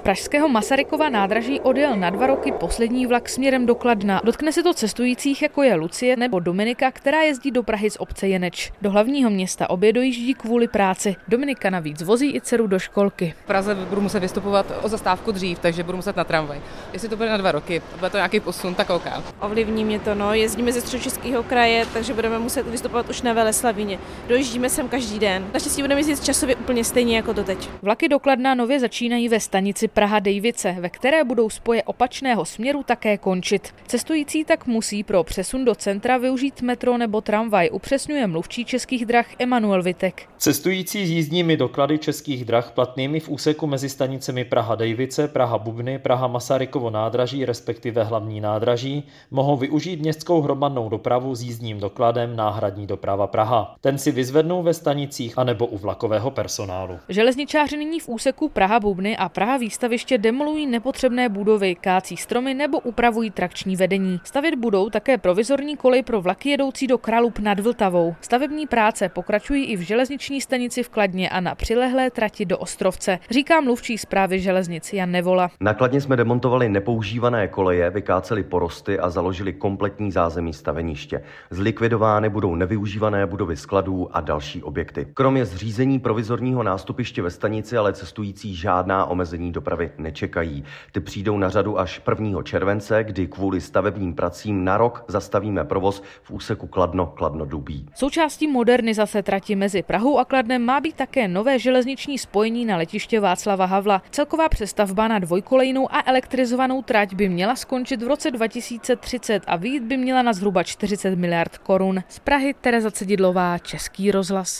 pražského Masarykova nádraží odjel na dva roky poslední vlak směrem do Kladna. Dotkne se to cestujících, jako je Lucie nebo Dominika, která jezdí do Prahy z obce Jeneč. Do hlavního města obě dojíždí kvůli práci. Dominika navíc vozí i dceru do školky. V Praze budu muset vystupovat o zastávku dřív, takže budu muset na tramvaj. Jestli to bude na dva roky, bude to nějaký posun, tak OK. Ovlivní mě to, no. Jezdíme ze středočeského kraje, takže budeme muset vystupovat už na Veleslavině. Dojíždíme sem každý den. Naštěstí budeme jezdit časově úplně stejně jako doteď. Vlaky do Kladna nově začínají ve stanici Praha Dejvice, ve které budou spoje opačného směru také končit. Cestující tak musí pro přesun do centra využít metro nebo tramvaj, upřesňuje mluvčí českých drah Emanuel Vitek. Cestující s jízdními doklady českých drah platnými v úseku mezi stanicemi Praha Dejvice, Praha Bubny, Praha Masarykovo nádraží, respektive hlavní nádraží, mohou využít městskou hromadnou dopravu s jízdním dokladem náhradní doprava Praha. Ten si vyzvednou ve stanicích anebo u vlakového personálu. Železničáři nyní v úseku Praha Bubny a Praha výstaviště demolují nepotřebné budovy, kácí stromy nebo upravují trakční vedení. Stavit budou také provizorní kolej pro vlaky jedoucí do Kralup nad Vltavou. Stavební práce pokračují i v železniční stanici v Kladně a na přilehlé trati do Ostrovce, říká mluvčí zprávy železnic Jan Nevola. Nakladně jsme demontovali nepoužívané koleje, vykáceli porosty a založili kompletní zázemí staveniště. Zlikvidovány budou nevyužívané budovy skladů a další objekty. Kromě zřízení provizorního nástupiště ve stanici ale cestující žádná omezení dopravy nečekají. Ty přijdou na řadu až 1. července, kdy kvůli stavebním pracím na rok zastavíme provoz v úseku Kladno Kladno Dubí. Součástí modernizace trati mezi Prahou a Kladnem má být také nové železniční spojení na letiště Václava Havla. Celková přestavba na dvojkolejnou a elektrizovanou trať by měla skončit v roce 2030 a výjít by měla na zhruba 40 miliard korun. Z Prahy Tereza Cedidlová, Český rozhlas.